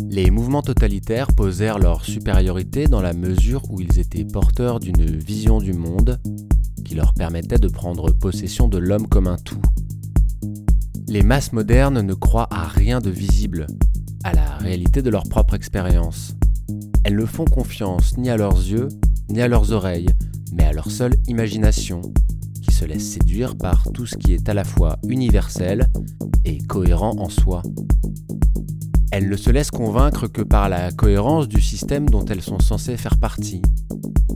Les mouvements totalitaires posèrent leur supériorité dans la mesure où ils étaient porteurs d'une vision du monde qui leur permettait de prendre possession de l'homme comme un tout. Les masses modernes ne croient à rien de visible, à la réalité de leur propre expérience. Elles ne font confiance ni à leurs yeux, ni à leurs oreilles, mais à leur seule imagination, qui se laisse séduire par tout ce qui est à la fois universel et cohérent en soi. Elles ne se laissent convaincre que par la cohérence du système dont elles sont censées faire partie.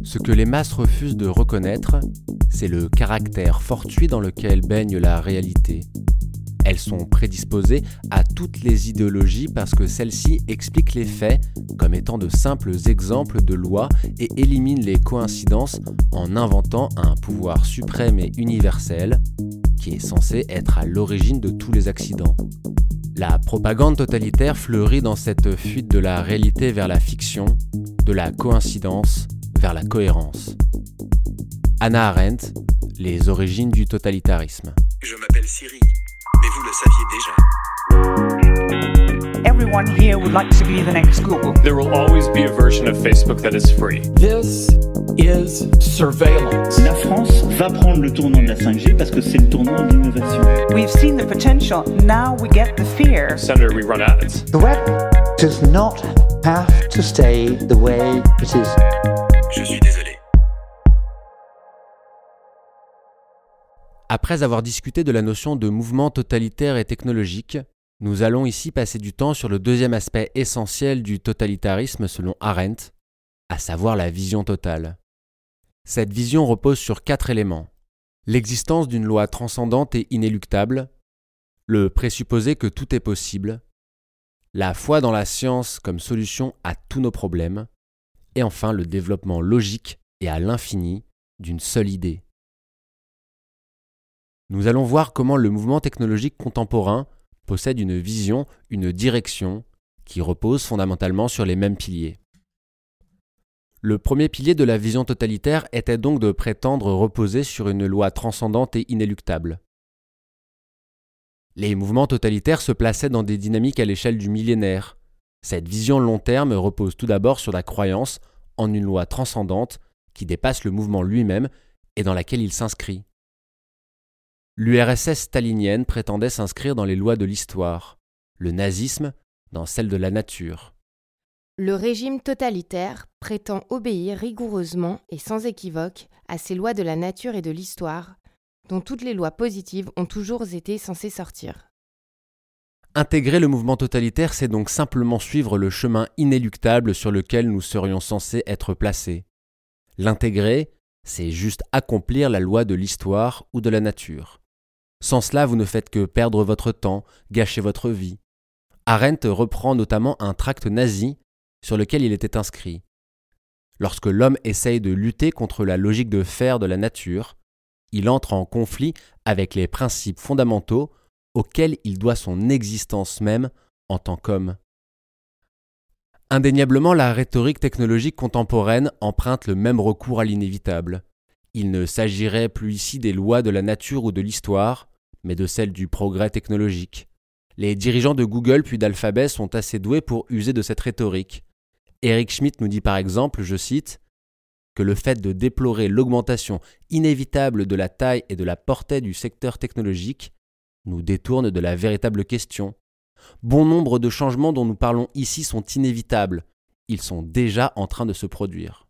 Ce que les masses refusent de reconnaître, c'est le caractère fortuit dans lequel baigne la réalité. Elles sont prédisposées à toutes les idéologies parce que celles-ci expliquent les faits comme étant de simples exemples de lois et éliminent les coïncidences en inventant un pouvoir suprême et universel qui est censé être à l'origine de tous les accidents. La propagande totalitaire fleurit dans cette fuite de la réalité vers la fiction, de la coïncidence vers la cohérence. Anna Arendt, Les origines du totalitarisme. Je m'appelle Siri, mais vous le saviez déjà. Everyone here would like to be the next Google. There will always be a version of Facebook that is free. This is surveillance. La France va prendre le tournant de la 5G parce que c'est le tournant de l'innovation. We've seen the potential, now we get the fear. Senator, we run ads. The web does not have to stay the way it is. Je suis désolé. Après avoir discuté de la notion de mouvement totalitaire et technologique, nous allons ici passer du temps sur le deuxième aspect essentiel du totalitarisme selon Arendt, à savoir la vision totale. Cette vision repose sur quatre éléments. L'existence d'une loi transcendante et inéluctable, le présupposé que tout est possible, la foi dans la science comme solution à tous nos problèmes, et enfin le développement logique et à l'infini d'une seule idée. Nous allons voir comment le mouvement technologique contemporain possède une vision, une direction, qui repose fondamentalement sur les mêmes piliers. Le premier pilier de la vision totalitaire était donc de prétendre reposer sur une loi transcendante et inéluctable. Les mouvements totalitaires se plaçaient dans des dynamiques à l'échelle du millénaire. Cette vision long terme repose tout d'abord sur la croyance en une loi transcendante qui dépasse le mouvement lui-même et dans laquelle il s'inscrit. L'URSS stalinienne prétendait s'inscrire dans les lois de l'histoire, le nazisme dans celles de la nature. Le régime totalitaire prétend obéir rigoureusement et sans équivoque à ces lois de la nature et de l'histoire, dont toutes les lois positives ont toujours été censées sortir. Intégrer le mouvement totalitaire, c'est donc simplement suivre le chemin inéluctable sur lequel nous serions censés être placés. L'intégrer, c'est juste accomplir la loi de l'histoire ou de la nature. Sans cela, vous ne faites que perdre votre temps, gâcher votre vie. Arendt reprend notamment un tract nazi sur lequel il était inscrit. Lorsque l'homme essaye de lutter contre la logique de fer de la nature, il entre en conflit avec les principes fondamentaux auxquels il doit son existence même en tant qu'homme. Indéniablement, la rhétorique technologique contemporaine emprunte le même recours à l'inévitable. Il ne s'agirait plus ici des lois de la nature ou de l'histoire, mais de celles du progrès technologique. Les dirigeants de Google puis d'Alphabet sont assez doués pour user de cette rhétorique. Eric Schmidt nous dit par exemple, je cite, que le fait de déplorer l'augmentation inévitable de la taille et de la portée du secteur technologique nous détourne de la véritable question. Bon nombre de changements dont nous parlons ici sont inévitables, ils sont déjà en train de se produire.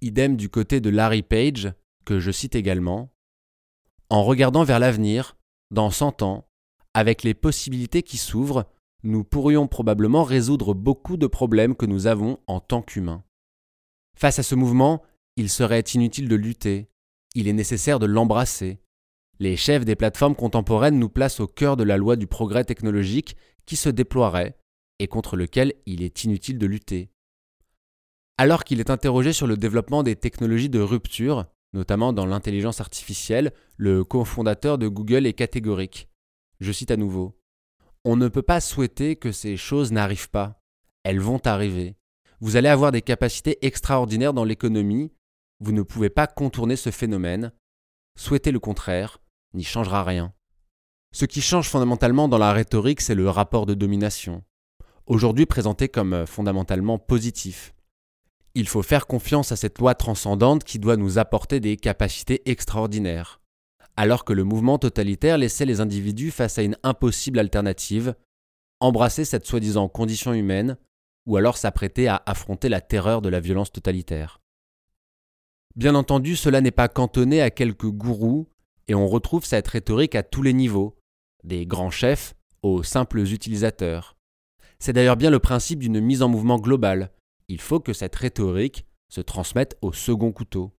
Idem du côté de Larry Page, que je cite également. En regardant vers l'avenir, dans 100 ans, avec les possibilités qui s'ouvrent, nous pourrions probablement résoudre beaucoup de problèmes que nous avons en tant qu'humains. Face à ce mouvement, il serait inutile de lutter, il est nécessaire de l'embrasser. Les chefs des plateformes contemporaines nous placent au cœur de la loi du progrès technologique qui se déploierait et contre lequel il est inutile de lutter. Alors qu'il est interrogé sur le développement des technologies de rupture, notamment dans l'intelligence artificielle, le cofondateur de Google est catégorique. Je cite à nouveau. On ne peut pas souhaiter que ces choses n'arrivent pas. Elles vont arriver. Vous allez avoir des capacités extraordinaires dans l'économie. Vous ne pouvez pas contourner ce phénomène. Souhaiter le contraire n'y changera rien. Ce qui change fondamentalement dans la rhétorique, c'est le rapport de domination. aujourd'hui présenté comme fondamentalement positif. Il faut faire confiance à cette loi transcendante qui doit nous apporter des capacités extraordinaires. Alors que le mouvement totalitaire laissait les individus face à une impossible alternative, embrasser cette soi-disant condition humaine, ou alors s'apprêter à affronter la terreur de la violence totalitaire. Bien entendu, cela n'est pas cantonné à quelques gourous, et on retrouve cette rhétorique à tous les niveaux, des grands chefs aux simples utilisateurs. C'est d'ailleurs bien le principe d'une mise en mouvement globale. Il faut que cette rhétorique se transmette au second couteau.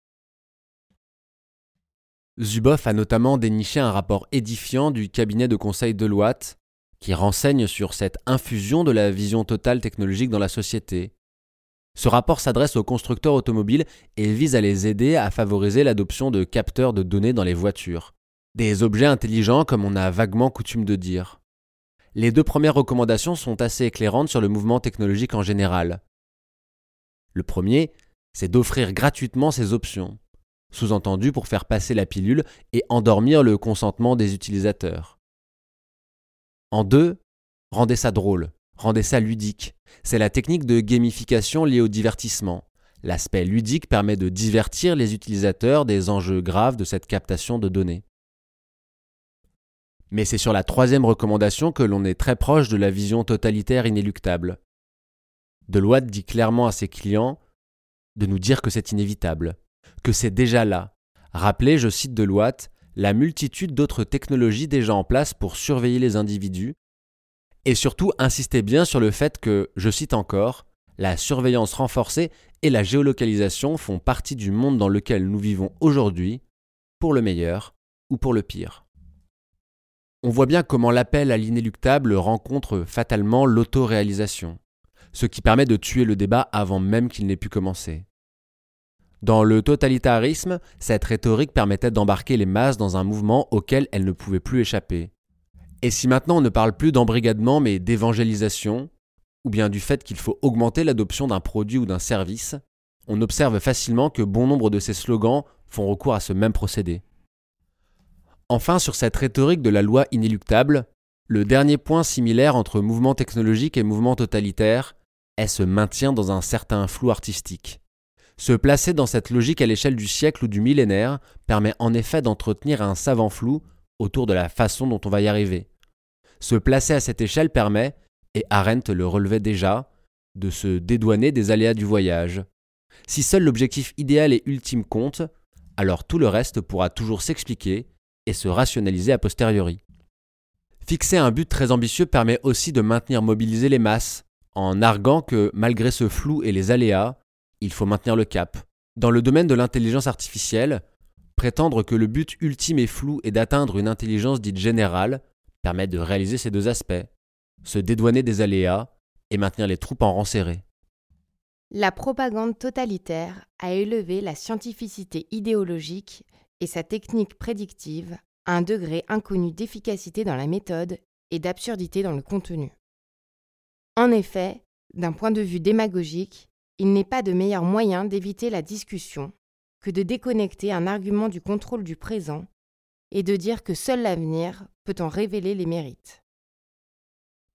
Zuboff a notamment déniché un rapport édifiant du cabinet de conseil de Deloitte qui renseigne sur cette infusion de la vision totale technologique dans la société. Ce rapport s'adresse aux constructeurs automobiles et vise à les aider à favoriser l'adoption de capteurs de données dans les voitures. Des objets intelligents comme on a vaguement coutume de dire. Les deux premières recommandations sont assez éclairantes sur le mouvement technologique en général. Le premier, c'est d'offrir gratuitement ces options, sous-entendu pour faire passer la pilule et endormir le consentement des utilisateurs. En deux, rendez ça drôle, rendez ça ludique. C'est la technique de gamification liée au divertissement. L'aspect ludique permet de divertir les utilisateurs des enjeux graves de cette captation de données. Mais c'est sur la troisième recommandation que l'on est très proche de la vision totalitaire inéluctable. Deloitte dit clairement à ses clients de nous dire que c'est inévitable, que c'est déjà là. Rappelez, je cite Deloitte, la multitude d'autres technologies déjà en place pour surveiller les individus, et surtout insistez bien sur le fait que, je cite encore, la surveillance renforcée et la géolocalisation font partie du monde dans lequel nous vivons aujourd'hui, pour le meilleur ou pour le pire. On voit bien comment l'appel à l'inéluctable rencontre fatalement l'autoréalisation, ce qui permet de tuer le débat avant même qu'il n'ait pu commencer. Dans le totalitarisme, cette rhétorique permettait d'embarquer les masses dans un mouvement auquel elles ne pouvaient plus échapper. Et si maintenant on ne parle plus d'embrigadement mais d'évangélisation, ou bien du fait qu'il faut augmenter l'adoption d'un produit ou d'un service, on observe facilement que bon nombre de ces slogans font recours à ce même procédé. Enfin, sur cette rhétorique de la loi inéluctable, le dernier point similaire entre mouvement technologique et mouvement totalitaire est ce maintien dans un certain flou artistique. Se placer dans cette logique à l'échelle du siècle ou du millénaire permet en effet d'entretenir un savant flou autour de la façon dont on va y arriver. Se placer à cette échelle permet, et Arendt le relevait déjà, de se dédouaner des aléas du voyage. Si seul l'objectif idéal et ultime compte, alors tout le reste pourra toujours s'expliquer et se rationaliser a posteriori. Fixer un but très ambitieux permet aussi de maintenir mobilisées les masses, en arguant que, malgré ce flou et les aléas, il faut maintenir le cap. Dans le domaine de l'intelligence artificielle, prétendre que le but ultime est flou et d'atteindre une intelligence dite générale permet de réaliser ces deux aspects, se dédouaner des aléas et maintenir les troupes en rang serré. La propagande totalitaire a élevé la scientificité idéologique et sa technique prédictive à un degré inconnu d'efficacité dans la méthode et d'absurdité dans le contenu. En effet, d'un point de vue démagogique, il n'est pas de meilleur moyen d'éviter la discussion que de déconnecter un argument du contrôle du présent et de dire que seul l'avenir peut en révéler les mérites.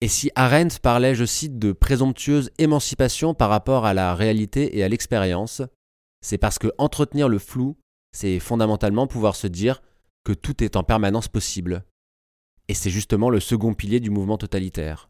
Et si Arendt parlait, je cite, de présomptueuse émancipation par rapport à la réalité et à l'expérience, c'est parce que entretenir le flou, c'est fondamentalement pouvoir se dire que tout est en permanence possible. Et c'est justement le second pilier du mouvement totalitaire.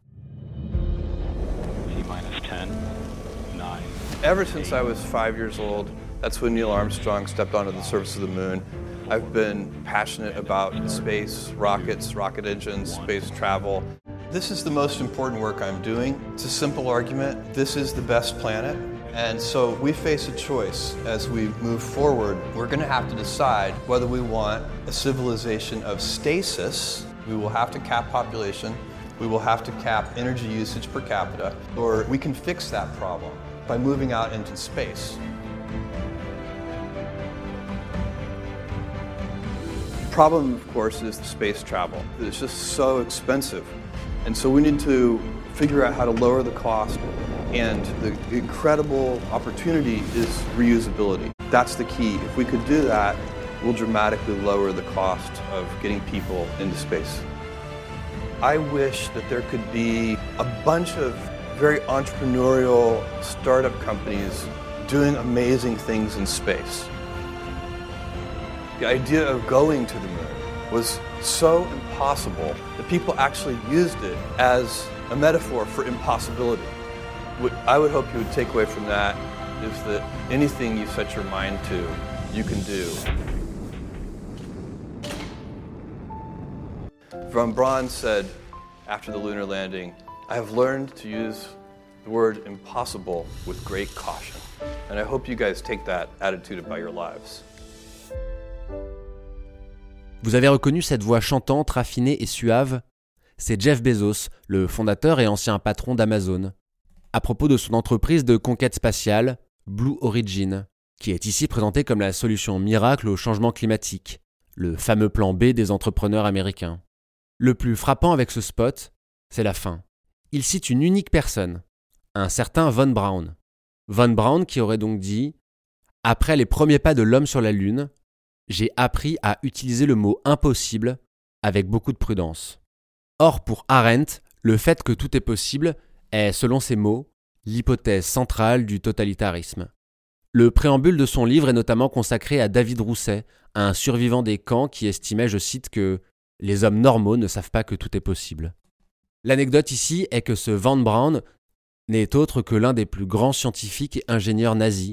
Ever since I was five years old, that's when Neil Armstrong stepped onto the surface of the moon. I've been passionate about space, rockets, rocket engines, space travel. This is the most important work I'm doing. It's a simple argument. This is the best planet. And so we face a choice as we move forward. We're going to have to decide whether we want a civilization of stasis. We will have to cap population. We will have to cap energy usage per capita. Or we can fix that problem by moving out into space. The problem, of course, is the space travel. It's just so expensive. And so we need to figure out how to lower the cost. And the incredible opportunity is reusability. That's the key. If we could do that, we'll dramatically lower the cost of getting people into space. I wish that there could be a bunch of very entrepreneurial startup companies doing amazing things in space. The idea of going to the moon was so impossible that people actually used it as a metaphor for impossibility. What I would hope you would take away from that is that anything you set your mind to, you can do. Von Braun said after the lunar landing, I have learned to use the word impossible with great caution. And I hope you guys take that attitude about your lives. Vous avez reconnu cette voix chantante, raffinée et suave? C'est Jeff Bezos, le fondateur et ancien patron d'Amazon, à propos de son entreprise de conquête spatiale, Blue Origin, qui est ici présentée comme la solution miracle au changement climatique, le fameux plan B des entrepreneurs américains. Le plus frappant avec ce spot, c'est la fin. Il cite une unique personne, un certain Von Braun. Von Braun qui aurait donc dit Après les premiers pas de l'homme sur la Lune, j'ai appris à utiliser le mot impossible avec beaucoup de prudence. Or, pour Arendt, le fait que tout est possible est, selon ses mots, l'hypothèse centrale du totalitarisme. Le préambule de son livre est notamment consacré à David Rousset, un survivant des camps qui estimait, je cite, que les hommes normaux ne savent pas que tout est possible. L'anecdote ici est que ce Van Braun n'est autre que l'un des plus grands scientifiques et ingénieurs nazis,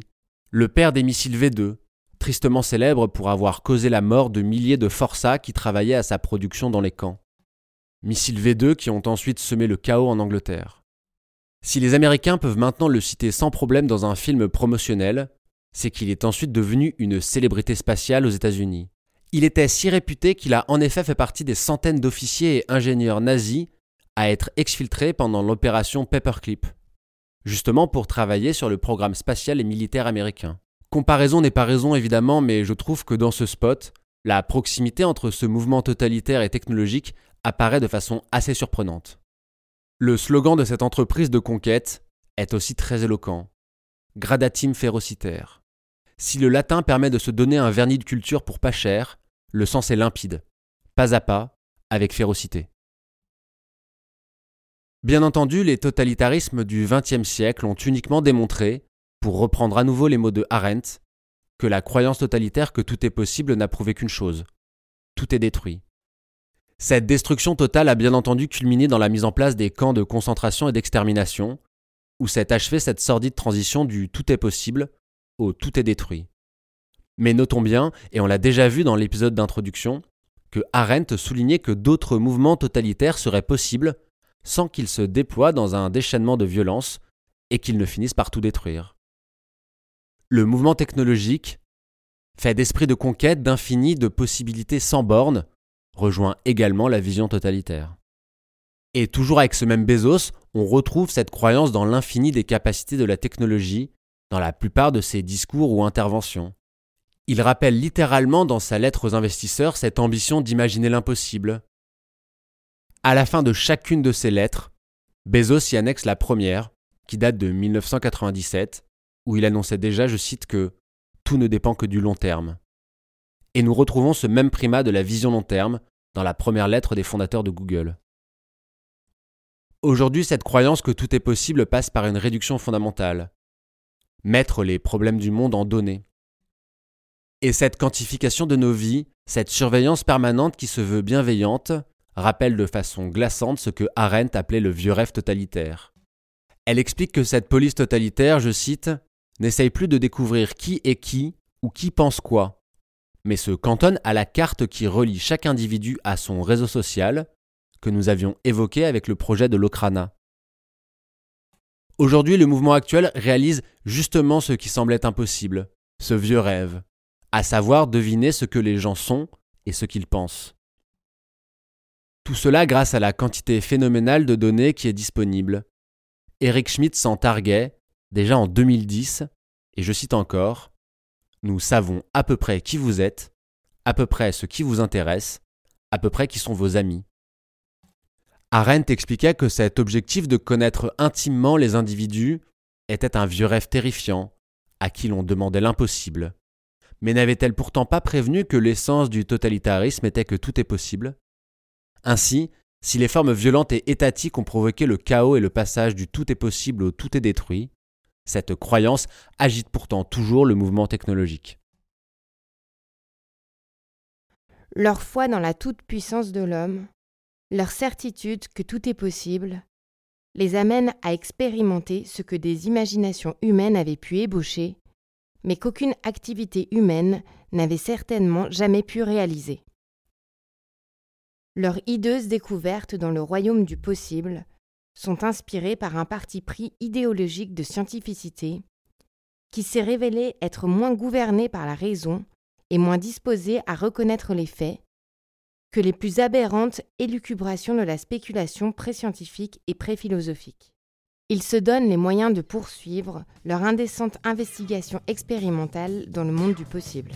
le père des missiles V2, tristement célèbre pour avoir causé la mort de milliers de forçats qui travaillaient à sa production dans les camps. Missiles V2 qui ont ensuite semé le chaos en Angleterre. Si les Américains peuvent maintenant le citer sans problème dans un film promotionnel, c'est qu'il est ensuite devenu une célébrité spatiale aux États-Unis. Il était si réputé qu'il a en effet fait partie des centaines d'officiers et ingénieurs nazis à être exfiltrés pendant l'opération Paperclip, justement pour travailler sur le programme spatial et militaire américain. Comparaison n'est pas raison évidemment, mais je trouve que dans ce spot, la proximité entre ce mouvement totalitaire et technologique apparaît de façon assez surprenante. Le slogan de cette entreprise de conquête est aussi très éloquent. Gradatim ferocitaire. Si le latin permet de se donner un vernis de culture pour pas cher, le sens est limpide, pas à pas, avec férocité. Bien entendu, les totalitarismes du XXe siècle ont uniquement démontré, pour reprendre à nouveau les mots de Arendt, que la croyance totalitaire que tout est possible n'a prouvé qu'une chose. Tout est détruit. Cette destruction totale a bien entendu culminé dans la mise en place des camps de concentration et d'extermination, où s'est achevée cette sordide transition du tout est possible au tout est détruit. Mais notons bien, et on l'a déjà vu dans l'épisode d'introduction, que Arendt soulignait que d'autres mouvements totalitaires seraient possibles sans qu'ils se déploient dans un déchaînement de violence et qu'ils ne finissent par tout détruire. Le mouvement technologique, fait d'esprit de conquête, d'infini, de possibilités sans bornes, rejoint également la vision totalitaire. Et toujours avec ce même Bezos, on retrouve cette croyance dans l'infini des capacités de la technologie dans la plupart de ses discours ou interventions. Il rappelle littéralement dans sa lettre aux investisseurs cette ambition d'imaginer l'impossible. À la fin de chacune de ses lettres, Bezos y annexe la première, qui date de 1997, où il annonçait déjà, je cite, que tout ne dépend que du long terme. Et nous retrouvons ce même primat de la vision long terme dans la première lettre des fondateurs de Google. Aujourd'hui, cette croyance que tout est possible passe par une réduction fondamentale. Mettre les problèmes du monde en données. Et cette quantification de nos vies, cette surveillance permanente qui se veut bienveillante, rappelle de façon glaçante ce que Arendt appelait le vieux rêve totalitaire. Elle explique que cette police totalitaire, je cite, n'essaye plus de découvrir qui est qui ou qui pense quoi, mais se cantonne à la carte qui relie chaque individu à son réseau social, que nous avions évoqué avec le projet de l'Okrana. Aujourd'hui, le mouvement actuel réalise justement ce qui semblait impossible, ce vieux rêve, à savoir deviner ce que les gens sont et ce qu'ils pensent. Tout cela grâce à la quantité phénoménale de données qui est disponible. Eric Schmidt s'en targuait, déjà en 2010, et je cite encore, Nous savons à peu près qui vous êtes, à peu près ce qui vous intéresse, à peu près qui sont vos amis. Arendt expliquait que cet objectif de connaître intimement les individus était un vieux rêve terrifiant, à qui l'on demandait l'impossible. Mais n'avait-elle pourtant pas prévenu que l'essence du totalitarisme était que tout est possible? Ainsi, Si les formes violentes et étatiques ont provoqué le chaos et le passage du tout est possible au tout est détruit, cette croyance agite pourtant toujours le mouvement technologique. Leur foi dans la toute-puissance de l'homme, leur certitude que tout est possible, les amène à expérimenter ce que des imaginations humaines avaient pu ébaucher, mais qu'aucune activité humaine n'avait certainement jamais pu réaliser. Leurs hideuses découvertes dans le royaume du possible sont inspirées par un parti pris idéologique de scientificité qui s'est révélé être moins gouverné par la raison et moins disposé à reconnaître les faits que les plus aberrantes élucubrations de la spéculation pré-scientifique et pré-philosophique. Ils se donnent les moyens de poursuivre leur indécente investigation expérimentale dans le monde du possible.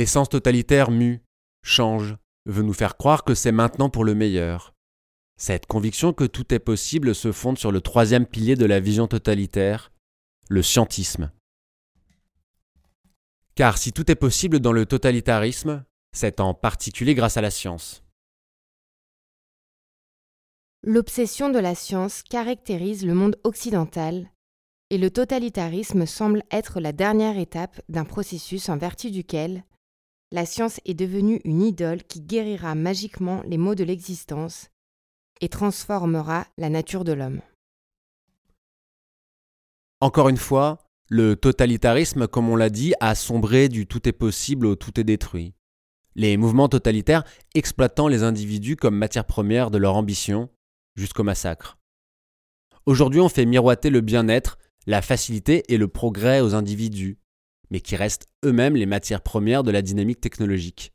L'essence totalitaire mue, change, veut nous faire croire que c'est maintenant pour le meilleur. Cette conviction que tout est possible se fonde sur le troisième pilier de la vision totalitaire, le scientisme. Car si tout est possible dans le totalitarisme, c'est en particulier grâce à la science. L'obsession de la science caractérise le monde occidental et le totalitarisme semble être la dernière étape d'un processus en vertu duquel la science est devenue une idole qui guérira magiquement les maux de l'existence et transformera la nature de l'homme. Encore une fois, le totalitarisme, comme on l'a dit, a sombré du tout est possible au tout est détruit. Les mouvements totalitaires exploitant les individus comme matière première de leur ambition, jusqu'au massacre. Aujourd'hui, on fait miroiter le bien-être, la facilité et le progrès aux individus, mais qui restent eux-mêmes les matières premières de la dynamique technologique.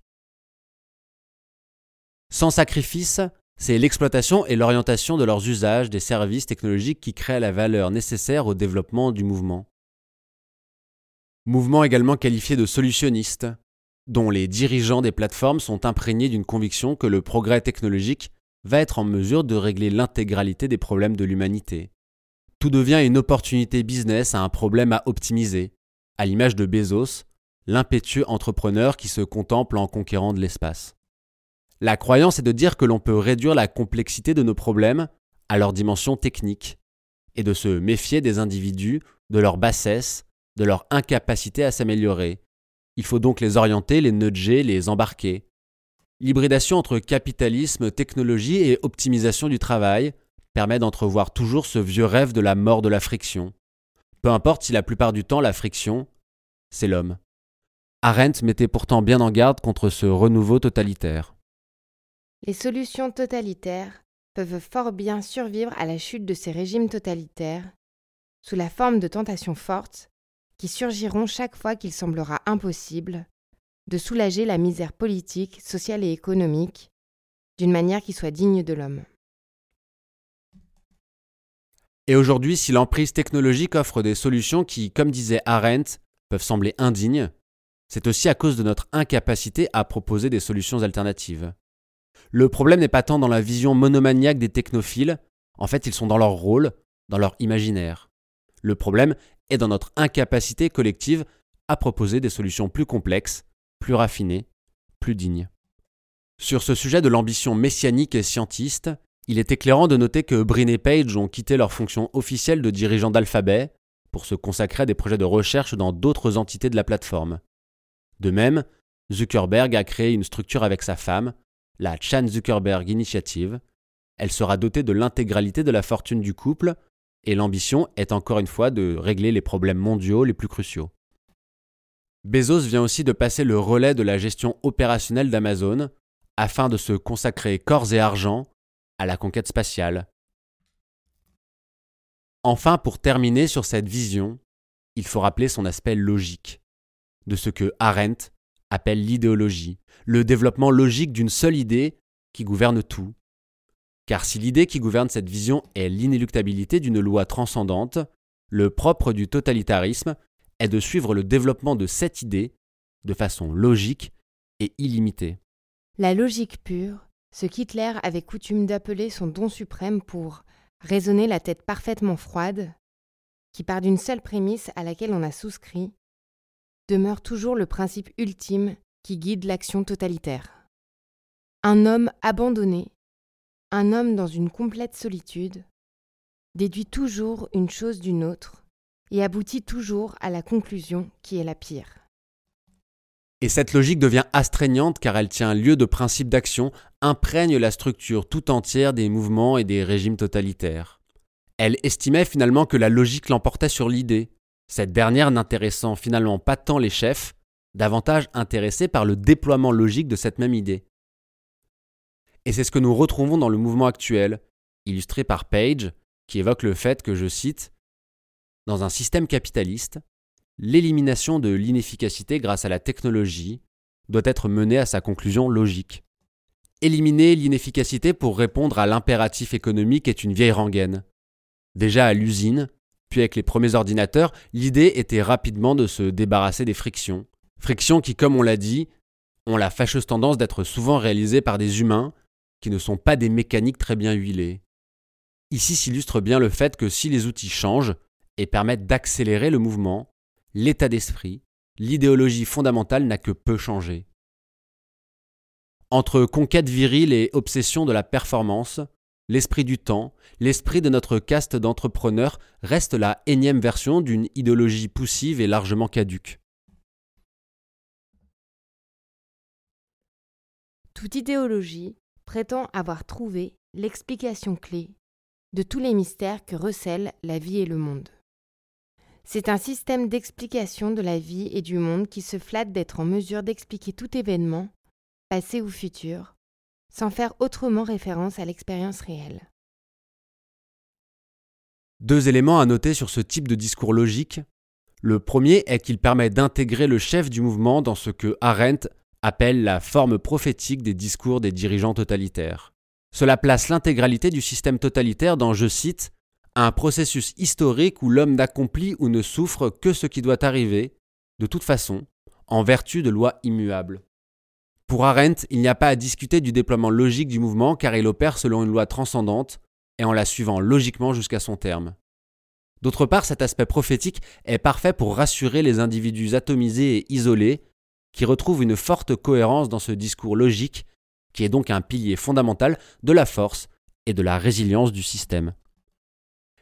Sans sacrifice, c'est l'exploitation et l'orientation de leurs usages des services technologiques qui créent la valeur nécessaire au développement du mouvement. Mouvement également qualifié de solutionniste, dont les dirigeants des plateformes sont imprégnés d'une conviction que le progrès technologique va être en mesure de régler l'intégralité des problèmes de l'humanité. Tout devient une opportunité business à un problème à optimiser, à l'image de Bezos, l'impétueux entrepreneur qui se contemple en conquérant de l'espace. La croyance est de dire que l'on peut réduire la complexité de nos problèmes à leur dimension technique, et de se méfier des individus, de leur bassesse, de leur incapacité à s'améliorer. Il faut donc les orienter, les nudger, les embarquer. L'hybridation entre capitalisme, technologie et optimisation du travail permet d'entrevoir toujours ce vieux rêve de la mort de la friction. Peu importe si la plupart du temps la friction, c'est l'homme. Arendt mettait pourtant bien en garde contre ce renouveau totalitaire. Les solutions totalitaires peuvent fort bien survivre à la chute de ces régimes totalitaires sous la forme de tentations fortes qui surgiront chaque fois qu'il semblera impossible de soulager la misère politique, sociale et économique d'une manière qui soit digne de l'homme. Et aujourd'hui, si l'emprise technologique offre des solutions qui, comme disait Arendt, peuvent sembler indignes, c'est aussi à cause de notre incapacité à proposer des solutions alternatives. Le problème n'est pas tant dans la vision monomaniaque des technophiles, en fait ils sont dans leur rôle, dans leur imaginaire. Le problème est dans notre incapacité collective à proposer des solutions plus complexes, plus raffinées, plus dignes. Sur ce sujet de l'ambition messianique et scientiste, il est éclairant de noter que Brin et Page ont quitté leur fonction officielle de dirigeants d'Alphabet pour se consacrer à des projets de recherche dans d'autres entités de la plateforme. De même, Zuckerberg a créé une structure avec sa femme, la Chan Zuckerberg Initiative. Elle sera dotée de l'intégralité de la fortune du couple, et l'ambition est encore une fois de régler les problèmes mondiaux les plus cruciaux. Bezos vient aussi de passer le relais de la gestion opérationnelle d'Amazon afin de se consacrer corps et argent à la conquête spatiale. Enfin, pour terminer sur cette vision, il faut rappeler son aspect logique, de ce que Arendt appelle l'idéologie, le développement logique d'une seule idée qui gouverne tout. Car si l'idée qui gouverne cette vision est l'inéluctabilité d'une loi transcendante, le propre du totalitarisme est de suivre le développement de cette idée de façon logique et illimitée. La logique pure ce qu'Hitler avait coutume d'appeler son don suprême pour raisonner la tête parfaitement froide, qui part d'une seule prémisse à laquelle on a souscrit, demeure toujours le principe ultime qui guide l'action totalitaire. Un homme abandonné, un homme dans une complète solitude, déduit toujours une chose d'une autre et aboutit toujours à la conclusion qui est la pire. Et cette logique devient astreignante car elle tient lieu de principes d'action, imprègne la structure tout entière des mouvements et des régimes totalitaires. Elle estimait finalement que la logique l'emportait sur l'idée, cette dernière n'intéressant finalement pas tant les chefs, davantage intéressés par le déploiement logique de cette même idée. Et c'est ce que nous retrouvons dans le mouvement actuel, illustré par Page, qui évoque le fait que, je cite, Dans un système capitaliste, l'élimination de l'inefficacité grâce à la technologie doit être menée à sa conclusion logique. Éliminer l'inefficacité pour répondre à l'impératif économique est une vieille rengaine. Déjà à l'usine, puis avec les premiers ordinateurs, l'idée était rapidement de se débarrasser des frictions, Frictions qui, comme on l'a dit, ont la fâcheuse tendance d'être souvent réalisées par des humains qui ne sont pas des mécaniques très bien huilées. Ici s'illustre bien le fait que si les outils changent et permettent d'accélérer le mouvement, l'état d'esprit, l'idéologie fondamentale n'a que peu changé. Entre conquête virile et obsession de la performance, l'esprit du temps, l'esprit de notre caste d'entrepreneurs reste la énième version d'une idéologie poussive et largement caduque. Toute idéologie prétend avoir trouvé l'explication clé de tous les mystères que recèlent la vie et le monde. C'est un système d'explication de la vie et du monde qui se flatte d'être en mesure d'expliquer tout événement, passé ou futur, sans faire autrement référence à l'expérience réelle. Deux éléments à noter sur ce type de discours logique. Le premier est qu'il permet d'intégrer le chef du mouvement dans ce que Arendt appelle la forme prophétique des discours des dirigeants totalitaires. Cela place l'intégralité du système totalitaire dans, je cite, un processus historique où l'homme n'accomplit ou ne souffre que ce qui doit arriver, de toute façon, en vertu de lois immuables. Pour Arendt, il n'y a pas à discuter du déploiement logique du mouvement car il opère selon une loi transcendante et en la suivant logiquement jusqu'à son terme. D'autre part, cet aspect prophétique est parfait pour rassurer les individus atomisés et isolés qui retrouvent une forte cohérence dans ce discours logique qui est donc un pilier fondamental de la force et de la résilience du système.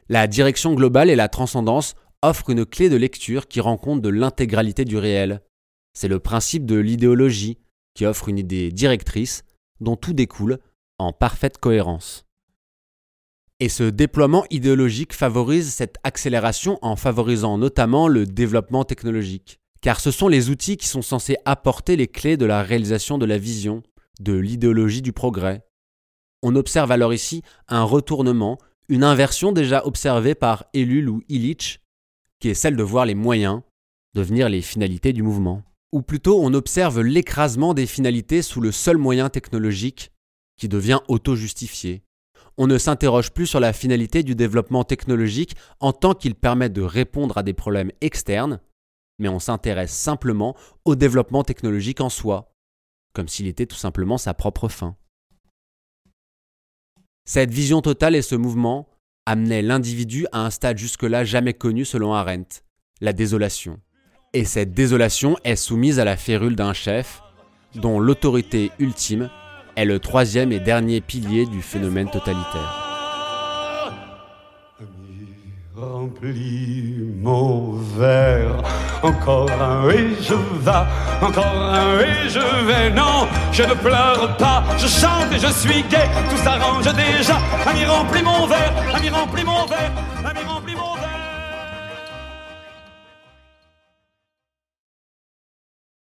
La direction globale et la transcendance offrent une clé de lecture qui rend compte de l'intégralité du réel. C'est le principe de l'idéologie qui offre une idée directrice dont tout découle en parfaite cohérence. Et ce déploiement idéologique favorise cette accélération en favorisant notamment le développement technologique, car ce sont les outils qui sont censés apporter les clés de la réalisation de la vision, de l'idéologie du progrès. On observe alors ici un retournement, une inversion déjà observée par Ellul ou Illich, qui est celle de voir les moyens devenir les finalités du mouvement. Ou plutôt on observe l'écrasement des finalités sous le seul moyen technologique qui devient auto-justifié. On ne s'interroge plus sur la finalité du développement technologique en tant qu'il permet de répondre à des problèmes externes, mais on s'intéresse simplement au développement technologique en soi, comme s'il était tout simplement sa propre fin. Cette vision totale et ce mouvement amenaient l'individu à un stade jusque-là jamais connu selon Arendt, la désolation. Et cette désolation est soumise à la férule d'un chef, dont l'autorité ultime est le troisième et dernier pilier du phénomène totalitaire. Remplis mon verre, encore un et je vais, encore un et je vais. Non, je ne pleure pas, je chante et je suis gai, tout s'arrange déjà. Ami remplis mon verre, ami remplis mon verre, ami remplis mon verre.